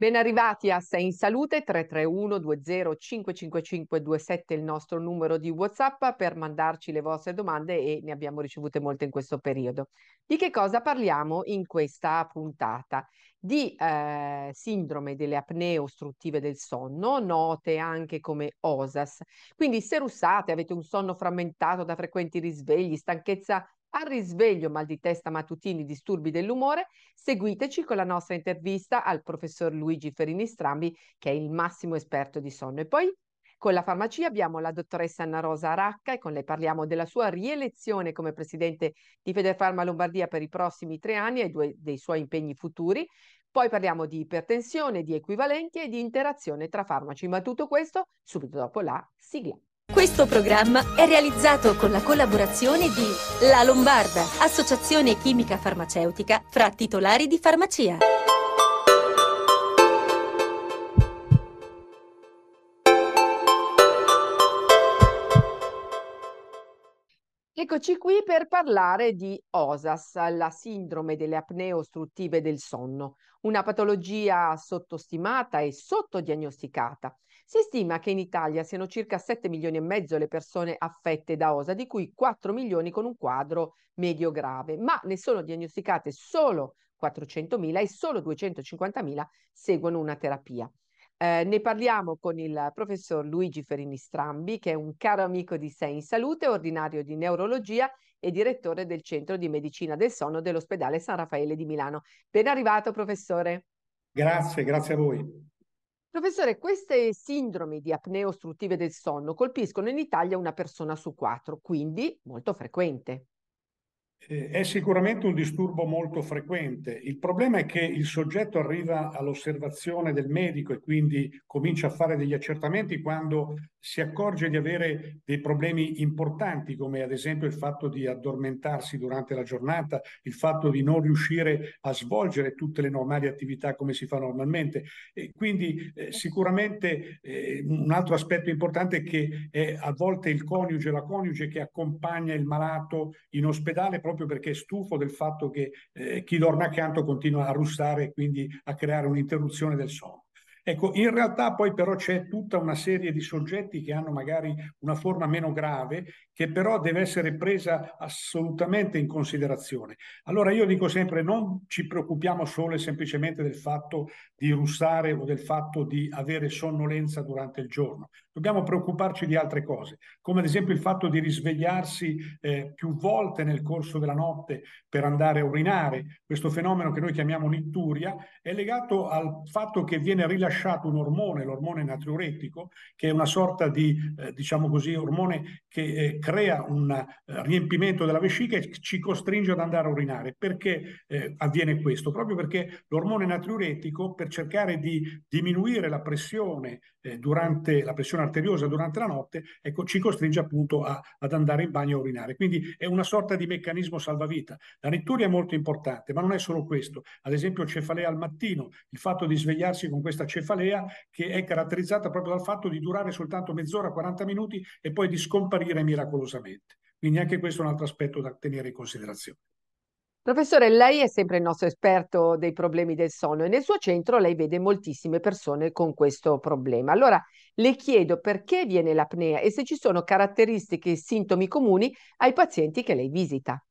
Ben arrivati a Sei in Salute 331 20 555 27 il nostro numero di WhatsApp per mandarci le vostre domande e ne abbiamo ricevute molte in questo periodo. Di che cosa parliamo in questa puntata? Di eh, sindrome delle apnee ostruttive del sonno, note anche come OSAS. Quindi se russate, avete un sonno frammentato da frequenti risvegli, stanchezza al risveglio, mal di testa mattutini, disturbi dell'umore, seguiteci con la nostra intervista al professor Luigi Ferini Strambi, che è il massimo esperto di sonno. E poi con la farmacia abbiamo la dottoressa Anna Rosa Aracca e con lei parliamo della sua rielezione come presidente di Federfarma Lombardia per i prossimi tre anni e due dei suoi impegni futuri. Poi parliamo di ipertensione, di equivalenti e di interazione tra farmaci, ma tutto questo subito dopo la sigla. Questo programma è realizzato con la collaborazione di La Lombarda, associazione chimica farmaceutica fra titolari di farmacia. Eccoci qui per parlare di OSAS, la sindrome delle apnee ostruttive del sonno, una patologia sottostimata e sottodiagnosticata. Si stima che in Italia siano circa 7 milioni e mezzo le persone affette da OSA, di cui 4 milioni con un quadro medio grave, ma ne sono diagnosticate solo 400.000 e solo 250.000 seguono una terapia. Eh, ne parliamo con il professor Luigi Ferini Strambi, che è un caro amico di Sei in Salute, ordinario di neurologia e direttore del Centro di Medicina del Sonno dell'Ospedale San Raffaele di Milano. Ben arrivato, professore. Grazie, grazie a voi. Professore, queste sindromi di apnee ostruttive del sonno colpiscono in Italia una persona su quattro, quindi molto frequente. Eh, è sicuramente un disturbo molto frequente. Il problema è che il soggetto arriva all'osservazione del medico e quindi comincia a fare degli accertamenti quando si accorge di avere dei problemi importanti, come ad esempio il fatto di addormentarsi durante la giornata, il fatto di non riuscire a svolgere tutte le normali attività come si fa normalmente. E quindi eh, sicuramente eh, un altro aspetto importante è che è a volte il coniuge, la coniuge che accompagna il malato in ospedale proprio perché è stufo del fatto che eh, chi dorme accanto continua a russare e quindi a creare un'interruzione del sonno. Ecco, in realtà poi però c'è tutta una serie di soggetti che hanno magari una forma meno grave, che però deve essere presa assolutamente in considerazione. Allora io dico sempre, non ci preoccupiamo solo e semplicemente del fatto di russare o del fatto di avere sonnolenza durante il giorno. Dobbiamo preoccuparci di altre cose, come ad esempio il fatto di risvegliarsi eh, più volte nel corso della notte per andare a urinare. Questo fenomeno che noi chiamiamo nitturia è legato al fatto che viene rilasciato un ormone, l'ormone natriuretico, che è una sorta di, eh, diciamo così, ormone che eh, crea un eh, riempimento della vescica e ci costringe ad andare a urinare. Perché eh, avviene questo? Proprio perché l'ormone natriuretico, per cercare di diminuire la pressione eh, durante la pressione arteriosa durante la notte, ecco, ci costringe appunto a, ad andare in bagno a urinare. Quindi è una sorta di meccanismo salvavita. La nitturia è molto importante, ma non è solo questo. Ad esempio cefalea al mattino, il fatto di svegliarsi con questa cefalea che è caratterizzata proprio dal fatto di durare soltanto mezz'ora, 40 minuti e poi di scomparire miracolosamente. Quindi anche questo è un altro aspetto da tenere in considerazione. Professore, lei è sempre il nostro esperto dei problemi del sonno e nel suo centro lei vede moltissime persone con questo problema. Allora le chiedo perché viene l'apnea e se ci sono caratteristiche e sintomi comuni ai pazienti che lei visita.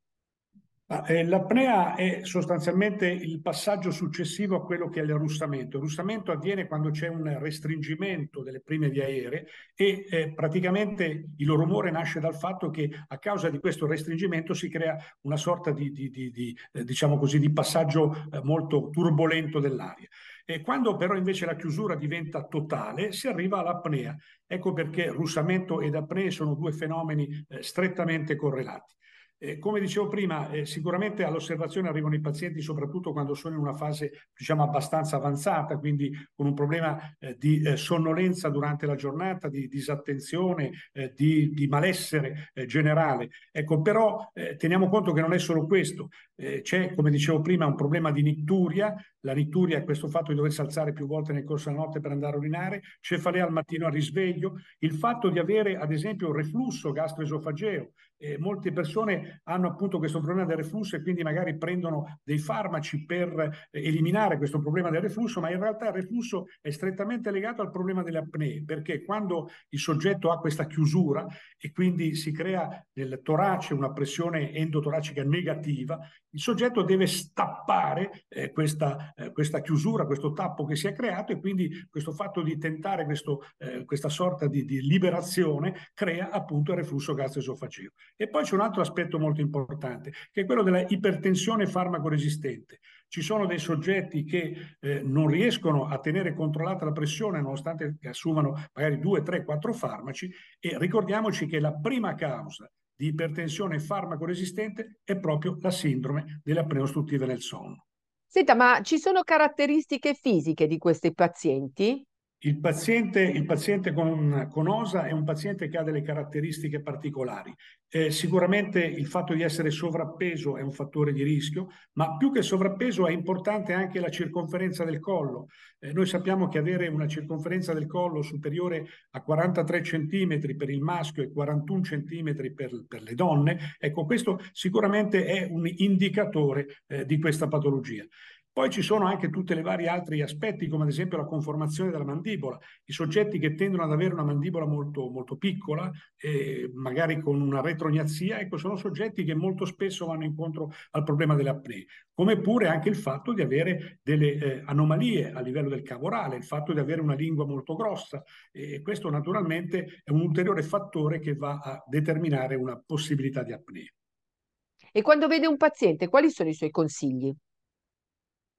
Eh, l'apnea è sostanzialmente il passaggio successivo a quello che è il russamento. Il russamento avviene quando c'è un restringimento delle prime vie aeree e eh, praticamente il rumore nasce dal fatto che a causa di questo restringimento si crea una sorta di, di, di, di eh, diciamo così, passaggio eh, molto turbolento dell'aria. E quando però invece la chiusura diventa totale si arriva all'apnea. Ecco perché russamento ed apnea sono due fenomeni strettamente correlati. Eh, come dicevo prima, eh, sicuramente all'osservazione arrivano i pazienti soprattutto quando sono in una fase diciamo abbastanza avanzata, quindi con un problema eh, di eh, sonnolenza durante la giornata, di disattenzione, eh, di, di, malessere eh, generale. Ecco, però teniamo conto che non è solo questo. Eh, c'è, come dicevo prima, un problema di nicturia, la nicturia è questo fatto di doversi alzare più volte nel corso della notte per andare a urinare, cefalea al mattino al risveglio, il fatto di avere ad esempio reflusso gastroesofageo. Eh, molte persone hanno appunto questo problema del reflusso e quindi magari prendono dei farmaci per eh, eliminare questo problema del reflusso, ma in realtà il reflusso è strettamente legato al problema delle apnee, perché quando il soggetto ha questa chiusura e quindi si crea nel torace una pressione endotoracica negativa, il soggetto deve stappare eh, questa, eh, questa, chiusura, questo tappo che si è creato e quindi questo fatto di tentare questo, eh, questa sorta di, di, liberazione crea appunto il reflusso gastroesofageo. E poi c'è un altro aspetto molto importante, che è quello della ipertensione farmacoresistente. Ci sono dei soggetti che eh, non riescono a tenere controllata la pressione nonostante assumano magari due, tre, quattro farmaci e ricordiamoci che la prima causa di ipertensione farmaco-resistente è proprio la sindrome delle apnee ostruttive nel sonno. Senta, ma ci sono caratteristiche fisiche di questi pazienti? Il paziente, il paziente con, con, OSA è un paziente che ha delle caratteristiche particolari. Eh, sicuramente il fatto di essere sovrappeso è un fattore di rischio, ma più che sovrappeso è importante anche la circonferenza del collo. Eh, noi sappiamo che avere una circonferenza del collo superiore a 43 cm per il maschio e 41 cm per, per le donne, ecco questo sicuramente è un indicatore eh, di questa patologia. Poi ci sono anche tutti i vari altri aspetti, come ad esempio la conformazione della mandibola. I soggetti che tendono ad avere una mandibola molto, molto piccola, eh, magari con una retrognazia, ecco, sono soggetti che molto spesso vanno incontro al problema delle apnee. Come pure anche il fatto di avere delle eh, anomalie a livello del cavo orale, il fatto di avere una lingua molto grossa. E questo naturalmente è un ulteriore fattore che va a determinare una possibilità di apnea. E quando vede un paziente, quali sono i suoi consigli?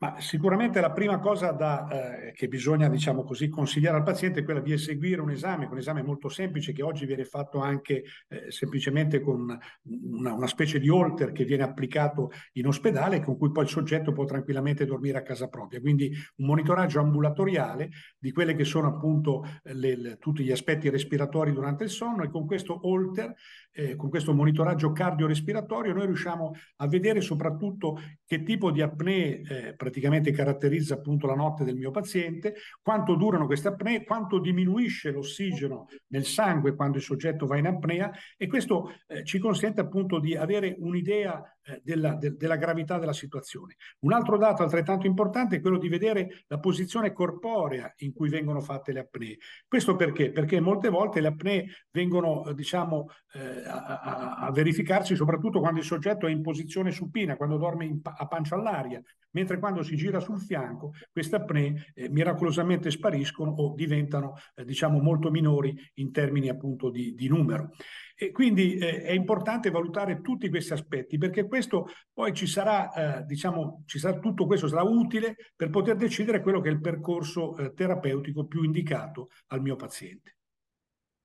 Ma sicuramente la prima cosa da, eh, che bisogna, diciamo così, consigliare al paziente è quella di eseguire un esame, un esame molto semplice che oggi viene fatto anche eh, semplicemente con una, una, specie di holter che viene applicato in ospedale con cui poi il soggetto può tranquillamente dormire a casa propria. Quindi un monitoraggio ambulatoriale di quelle che sono appunto le, le, tutti gli aspetti respiratori durante il sonno e con questo holter, eh, con questo monitoraggio cardiorespiratorio noi riusciamo a vedere soprattutto che tipo di apnee eh, praticamente caratterizza appunto la notte del mio paziente, quanto durano queste apnee, quanto diminuisce l'ossigeno nel sangue quando il soggetto va in apnea e questo eh, ci consente appunto di avere un'idea eh, della, de, della, gravità della situazione. Un altro dato altrettanto importante è quello di vedere la posizione corporea in cui vengono fatte le apnee. Questo perché? Perché molte volte le apnee vengono, eh, diciamo, eh, a, a, verificarsi soprattutto quando il soggetto è in posizione supina, quando dorme in, a pancia all'aria, mentre quando si gira sul fianco queste apnee eh, miracolosamente spariscono o diventano eh, diciamo molto minori in termini appunto di, di numero. E quindi eh, è importante valutare tutti questi aspetti perché questo poi ci sarà, eh, diciamo, ci sarà tutto questo sarà utile per poter decidere quello che è il percorso eh, terapeutico più indicato al mio paziente.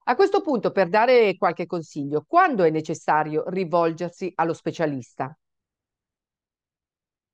A questo punto, per dare qualche consiglio, quando è necessario rivolgersi allo specialista?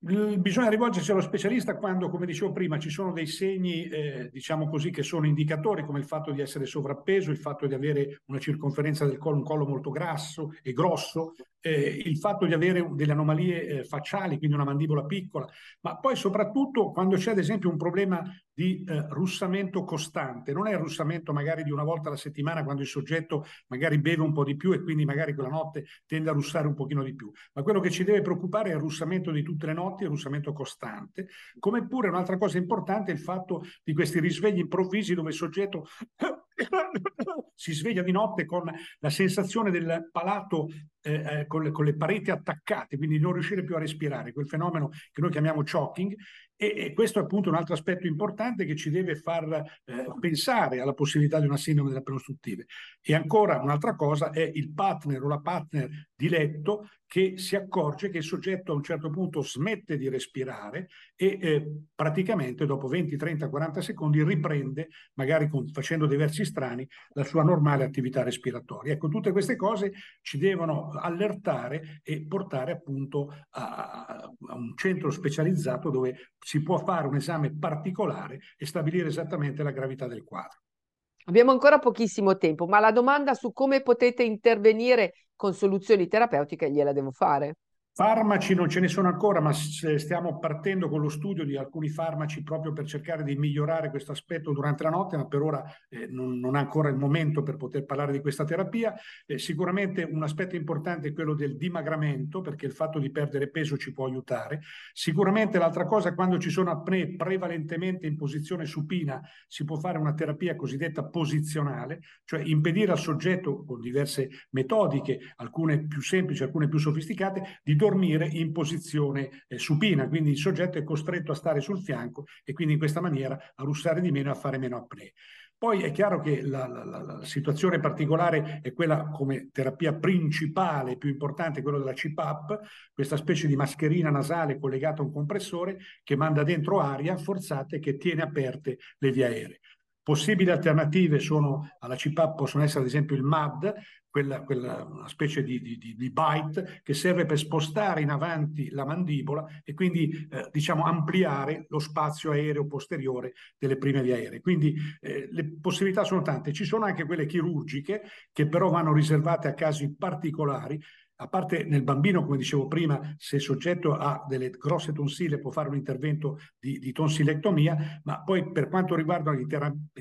Bisogna rivolgersi allo specialista quando, come dicevo prima, ci sono dei segni, eh, diciamo così, che sono indicatori, come il fatto di essere sovrappeso, il fatto di avere una circonferenza del collo, un collo molto grasso e grosso, eh, il fatto di avere delle anomalie eh, facciali, quindi una mandibola piccola, ma poi soprattutto quando c'è ad esempio un problema di eh, russamento costante, non è il russamento magari di una volta alla settimana quando il soggetto magari beve un po' di più e quindi magari quella notte tende a russare un pochino di più, ma quello che ci deve preoccupare è il russamento di tutte le notti, il russamento costante, come pure un'altra cosa importante è il fatto di questi risvegli improvvisi dove il soggetto si sveglia di notte con la sensazione del palato eh, eh, con, le, con, le, pareti attaccate, quindi non riuscire più a respirare, quel fenomeno che noi chiamiamo choking, e, e questo è appunto un altro aspetto importante che ci deve far eh, pensare alla possibilità di una sindrome della penostruttive. E ancora un'altra cosa è il partner o la partner di letto che si accorge che il soggetto a un certo punto smette di respirare e eh, praticamente dopo 20, 30, 40 secondi riprende, magari con, facendo dei versi strani, la sua normale attività respiratoria. Ecco, tutte queste cose ci devono allertare e portare appunto a, a un centro specializzato dove si può fare un esame particolare e stabilire esattamente la gravità del quadro. Abbiamo ancora pochissimo tempo, ma la domanda su come potete intervenire con soluzioni terapeutiche gliela devo fare. Farmaci non ce ne sono ancora, ma stiamo partendo con lo studio di alcuni farmaci proprio per cercare di migliorare questo aspetto durante la notte, ma per ora eh, non, non, è ancora il momento per poter parlare di questa terapia. Eh, sicuramente un aspetto importante è quello del dimagramento, perché il fatto di perdere peso ci può aiutare. Sicuramente l'altra cosa quando ci sono apnee prevalentemente in posizione supina, si può fare una terapia cosiddetta posizionale, cioè impedire al soggetto con diverse metodiche, alcune più semplici, alcune più sofisticate, di dormire in posizione eh, supina, quindi il soggetto è costretto a stare sul fianco e quindi in questa maniera a russare di meno e a fare meno apnee. Poi è chiaro che la, la, la, situazione particolare è quella come terapia principale, più importante, quella della CPAP, questa specie di mascherina nasale collegata a un compressore che manda dentro aria forzata e che tiene aperte le vie aeree. Possibili alternative sono, alla CPAP possono essere ad esempio il MAD, quella, quella una specie di, di, di, bite che serve per spostare in avanti la mandibola e quindi eh, diciamo ampliare lo spazio aereo posteriore delle prime vie aeree. Quindi eh, le possibilità sono tante, ci sono anche quelle chirurgiche che però vanno riservate a casi particolari a parte nel bambino, come dicevo prima, se il soggetto ha delle grosse tonsille può fare un intervento di, di tonsillectomia, ma poi per quanto riguarda le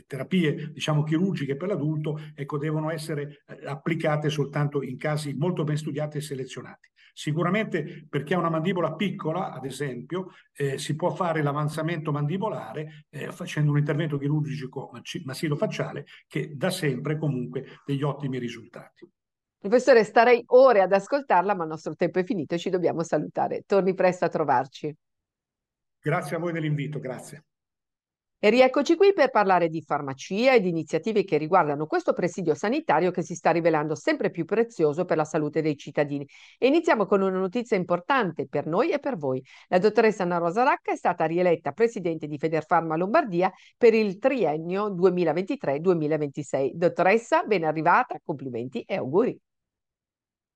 terapie, diciamo, chirurgiche per l'adulto, ecco, devono essere eh, applicate soltanto in casi molto ben studiati e selezionati. Sicuramente per chi ha una mandibola piccola, ad esempio, eh, si può fare l'avanzamento mandibolare eh, facendo un intervento chirurgico masilofacciale che dà sempre comunque degli ottimi risultati. Professore, starei ore ad ascoltarla, ma il nostro tempo è finito e ci dobbiamo salutare. Torni presto a trovarci. Grazie a voi dell'invito, grazie. E rieccoci qui per parlare di farmacia e di iniziative che riguardano questo presidio sanitario che si sta rivelando sempre più prezioso per la salute dei cittadini. E iniziamo con una notizia importante per noi e per voi. La dottoressa Anna Rosa Racca è stata rieletta presidente di Federfarma Lombardia per il triennio 2023-2026. Dottoressa, ben arrivata, complimenti e auguri.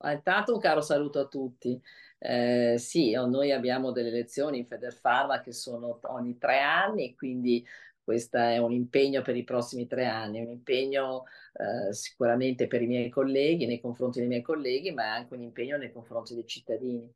Intanto un caro saluto a tutti. Eh, sì, noi abbiamo delle lezioni in Federfarma che sono ogni tre anni, quindi questo è un impegno per i prossimi tre anni, un impegno eh, sicuramente per i miei colleghi, nei confronti dei miei colleghi, ma anche un impegno nei confronti dei cittadini.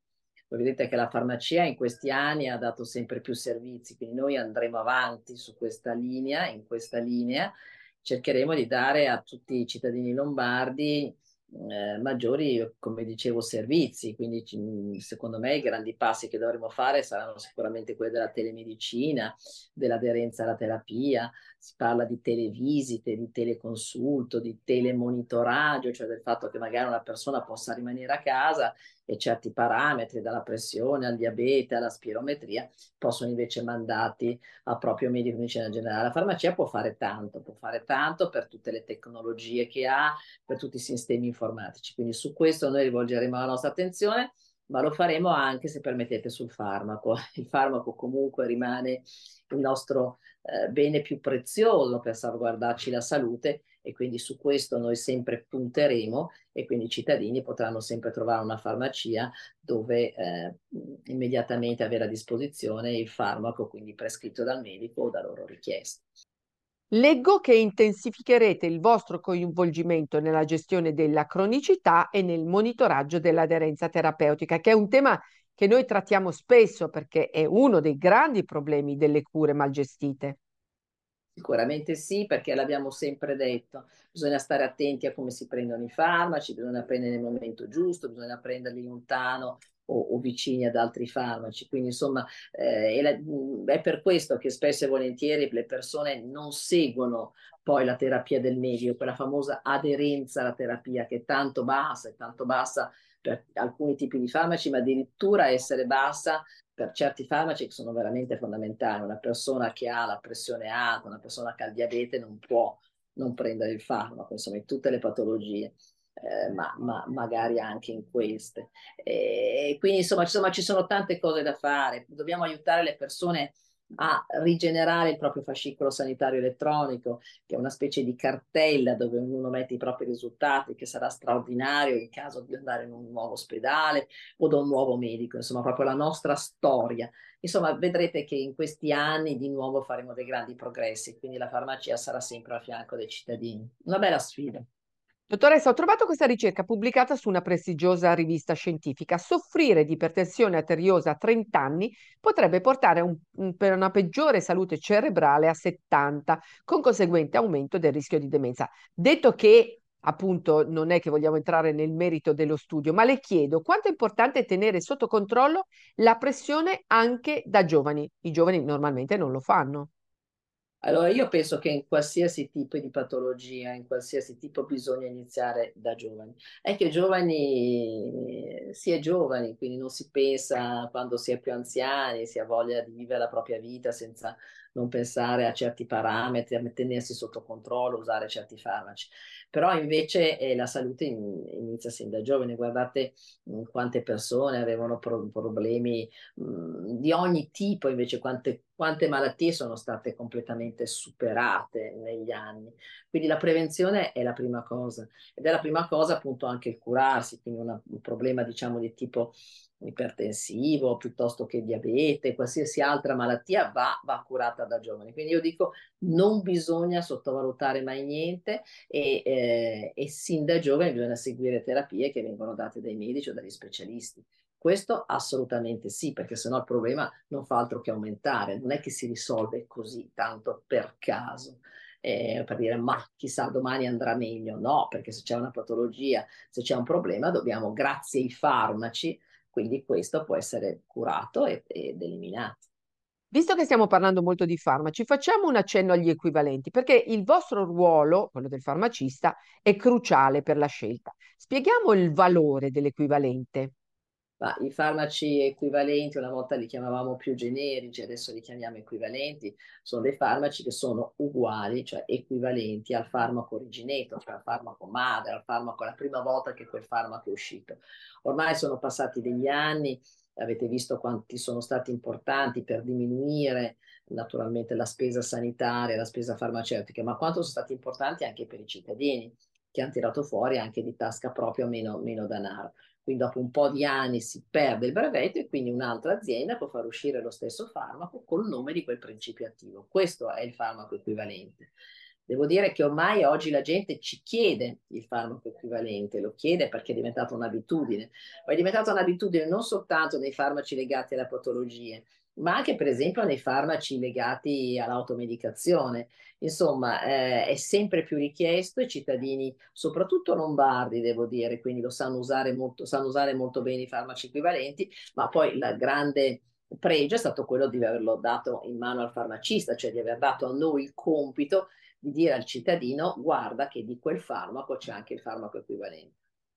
Voi vedete che la farmacia in questi anni ha dato sempre più servizi, quindi noi andremo avanti su questa linea, in questa linea, cercheremo di dare a tutti i cittadini lombardi eh, maggiori, come dicevo, servizi. Quindi secondo me i grandi passi che dovremo fare saranno sicuramente quelli della telemedicina, dell'aderenza alla terapia, si parla di televisite, di teleconsulto, di telemonitoraggio, cioè del fatto che magari una persona possa rimanere a casa e certi parametri, dalla pressione al diabete alla spirometria, possono invece mandati al proprio medico di medicina generale. La farmacia può fare tanto, può fare tanto per tutte le tecnologie che ha, per tutti i sistemi informatici. Quindi su questo noi rivolgeremo la nostra attenzione ma lo faremo anche, se permettete, sul farmaco. Il farmaco comunque rimane il nostro eh, bene più prezioso per salvaguardarci la salute e quindi su questo noi sempre punteremo e quindi i cittadini potranno sempre trovare una farmacia dove eh, immediatamente avere a disposizione il farmaco, quindi prescritto dal medico o da loro richiesto. Leggo che intensificherete il vostro coinvolgimento nella gestione della cronicità e nel monitoraggio dell'aderenza terapeutica, che è un tema che noi trattiamo spesso perché è uno dei grandi problemi delle cure mal gestite. Sicuramente sì, perché l'abbiamo sempre detto, bisogna stare attenti a come si prendono i farmaci, bisogna prendere nel momento giusto, bisogna prenderli lontano o, o vicini ad altri farmaci. Quindi insomma eh, è, la, è per questo che spesso e volentieri le persone non seguono poi la terapia del medico, quella famosa aderenza alla terapia che è tanto bassa, è tanto bassa per alcuni tipi di farmaci, ma addirittura essere bassa per certi farmaci che sono veramente fondamentali. Una persona che ha la pressione alta, una persona che ha il diabete non può non prendere il farmaco, insomma, in tutte le patologie. Eh, ma, ma, magari anche in queste. E quindi insomma, insomma ci sono tante cose da fare, dobbiamo aiutare le persone a rigenerare il proprio fascicolo sanitario elettronico, che è una specie di cartella dove ognuno mette i propri risultati, che sarà straordinario in caso di andare in un nuovo ospedale o da un nuovo medico, insomma proprio la nostra storia. Insomma, vedrete che in questi anni di nuovo faremo dei grandi progressi, quindi la farmacia sarà sempre a fianco dei cittadini. Una bella sfida. Dottoressa, ho trovato questa ricerca pubblicata su una prestigiosa rivista scientifica. Soffrire di ipertensione arteriosa a 30 anni potrebbe portare un, un, per una peggiore salute cerebrale a 70, con conseguente aumento del rischio di demenza. Detto che appunto non è che vogliamo entrare nel merito dello studio, ma le chiedo quanto è importante tenere sotto controllo la pressione anche da giovani. I giovani normalmente non lo fanno. Allora, io penso che in qualsiasi tipo di patologia, in qualsiasi tipo bisogna iniziare da giovani. È che giovani si è giovani, quindi non si pensa quando si è più anziani, si ha voglia di vivere la propria vita senza non pensare a certi parametri, a tenersi sotto controllo, usare certi farmaci. Però invece eh, la salute in, inizia sin da giovane. Guardate mh, mm, quante persone avevano pro- problemi mh, mm, di ogni tipo, invece quante, quante malattie sono state completamente superate negli anni. Quindi la prevenzione è la prima cosa ed è la prima cosa appunto anche il curarsi, quindi una, un problema diciamo di tipo ipertensivo piuttosto che diabete, qualsiasi altra malattia va, va curata da giovani. Quindi io dico non bisogna sottovalutare mai niente e, eh, e sin da giovani bisogna seguire terapie che vengono date dai medici o dagli specialisti. Questo assolutamente sì, perché sennò il problema non fa altro che aumentare, non è che si risolve così tanto per caso. Eh, per dire ma chissà domani andrà meglio, no, perché se c'è una patologia, se c'è un problema, dobbiamo, grazie ai farmaci, quindi questo può essere curato ed, ed eliminato. Visto che stiamo parlando molto di farmaci, facciamo un accenno agli equivalenti, perché il vostro ruolo, quello del farmacista, è cruciale per la scelta. Spieghiamo il valore dell'equivalente. Ma I farmaci equivalenti, una volta li chiamavamo più generici, adesso li chiamiamo equivalenti, sono dei farmaci che sono uguali, cioè equivalenti al farmaco originato, cioè al farmaco madre, al farmaco la prima volta che quel farmaco è uscito. Ormai sono passati degli anni, avete visto quanti sono stati importanti per diminuire naturalmente la spesa sanitaria, la spesa farmaceutica, ma quanto sono stati importanti anche per i cittadini che hanno tirato fuori anche di tasca proprio meno, meno denaro quindi dopo un po' di anni si perde il brevetto e quindi un'altra azienda può far uscire lo stesso farmaco col nome di quel principio attivo. Questo è il farmaco equivalente. Devo dire che ormai oggi la gente ci chiede il farmaco equivalente, lo chiede perché è diventata un'abitudine, ma è diventata un'abitudine non soltanto nei farmaci legati alle patologie, ma anche per esempio nei farmaci legati all'automedicazione. Insomma, eh, è sempre più richiesto, i cittadini, soprattutto lombardi, devo dire, quindi lo sanno usare molto, sanno usare molto bene i farmaci equivalenti, ma poi il grande pregio è stato quello di averlo dato in mano al farmacista, cioè di aver dato a noi il compito di dire al cittadino guarda che di quel farmaco c'è anche il farmaco equivalente.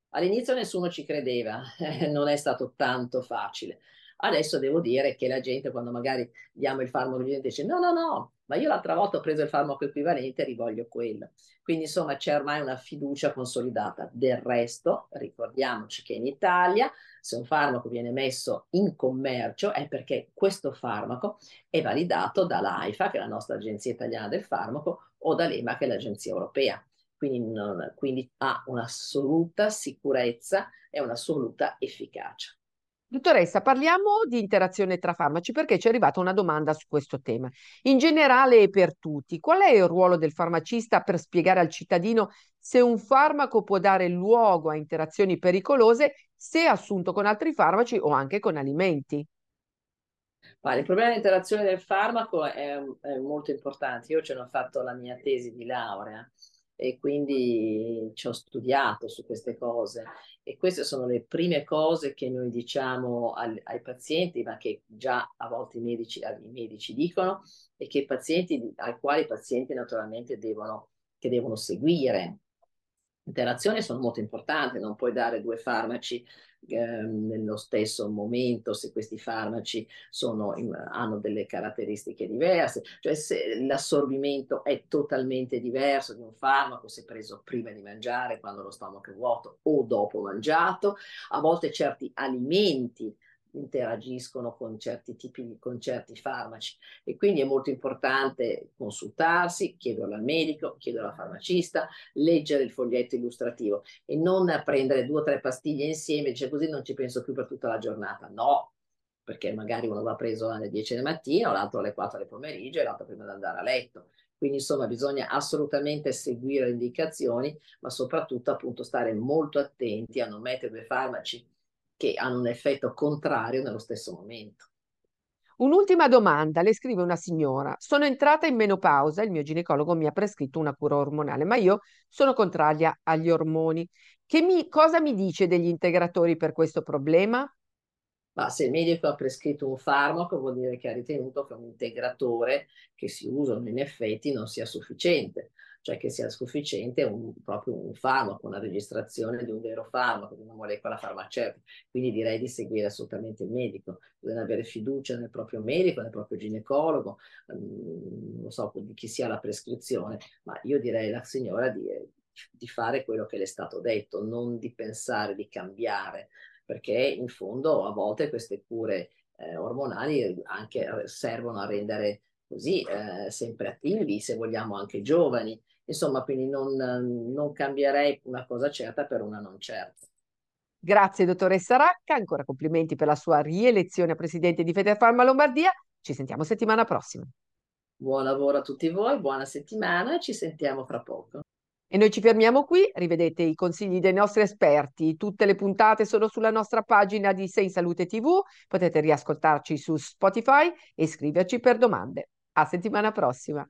All'inizio nessuno ci credeva, non è stato tanto facile. Adesso devo dire che la gente quando magari diamo il farmaco dice no, no, no, ma io l'altra volta ho preso il farmaco equivalente e rivoglio quello. Quindi insomma c'è ormai una fiducia consolidata. Del resto, ricordiamoci che in Italia se un farmaco viene messo in commercio è perché questo farmaco è validato dall'AIFA, che è la nostra agenzia italiana del farmaco, o dall'EMA, che è l'agenzia europea. Quindi, non, quindi ha un'assoluta sicurezza e un'assoluta efficacia. Dottoressa, parliamo di interazione tra farmaci perché ci è arrivata una domanda su questo tema. In generale e per tutti, qual è il ruolo del farmacista per spiegare al cittadino se un farmaco può dare luogo a interazioni pericolose se assunto con altri farmaci o anche con alimenti? Ma il problema dell'interazione del farmaco è, è molto importante. Io ce l'ho fatto la mia tesi di laurea e quindi ci ho studiato su queste cose e queste sono le prime cose che noi diciamo al, ai pazienti, ma che già a volte i medici, i medici dicono e che i pazienti, ai quali i pazienti naturalmente devono, devono seguire. Interazioni sono molto importanti, non puoi dare due farmaci Ehm, nello stesso momento se questi farmaci sono, hanno delle caratteristiche diverse, cioè se l'assorbimento è totalmente diverso di un farmaco se preso prima di mangiare, quando lo stomaco è vuoto o dopo mangiato, a volte certi alimenti interagiscono con certi tipi con certi farmaci e quindi è molto importante consultarsi, chiederlo al medico, chiederlo al farmacista, leggere il foglietto illustrativo e non prendere due o tre pastiglie insieme, cioè così non ci penso più per tutta la giornata. No, perché magari uno va preso alle 10 del mattino, l'altro alle 4 del pomeriggio e l'altro prima di andare a letto. Quindi insomma bisogna assolutamente seguire le indicazioni, ma soprattutto appunto stare molto attenti a non mettere due farmaci che hanno un effetto contrario nello stesso momento. Un'ultima domanda, le scrive una signora. Sono entrata in menopausa, il mio ginecologo mi ha prescritto una cura ormonale, ma io sono contraria agli ormoni. Mi, cosa mi dice degli integratori per questo problema? Ma se il medico ha prescritto un farmaco vuol dire che ha ritenuto che un integratore che si usano in effetti non sia sufficiente, cioè che sia sufficiente un, proprio un farmaco, una registrazione di un vero farmaco, di una molecola farmaceutica. Quindi direi di seguire assolutamente il medico, bisogna avere fiducia nel proprio medico, nel proprio ginecologo, non so di chi sia la prescrizione, ma io direi alla signora di, di fare quello che le è stato detto, non di pensare di cambiare perché in fondo a volte queste cure eh, ormonali anche servono a rendere così eh, sempre attivi, se vogliamo anche giovani. Insomma, quindi non, non cambierei una cosa certa per una non certa. Grazie dottoressa Racca, ancora complimenti per la sua rielezione a presidente di Federfarma Lombardia. Ci sentiamo settimana prossima. Buon lavoro a tutti voi, buona settimana ci sentiamo fra poco. E noi ci fermiamo qui, rivedete i consigli dei nostri esperti, tutte le puntate sono sulla nostra pagina di Sei Salute TV, potete riascoltarci su Spotify e iscriverci per domande. A settimana prossima.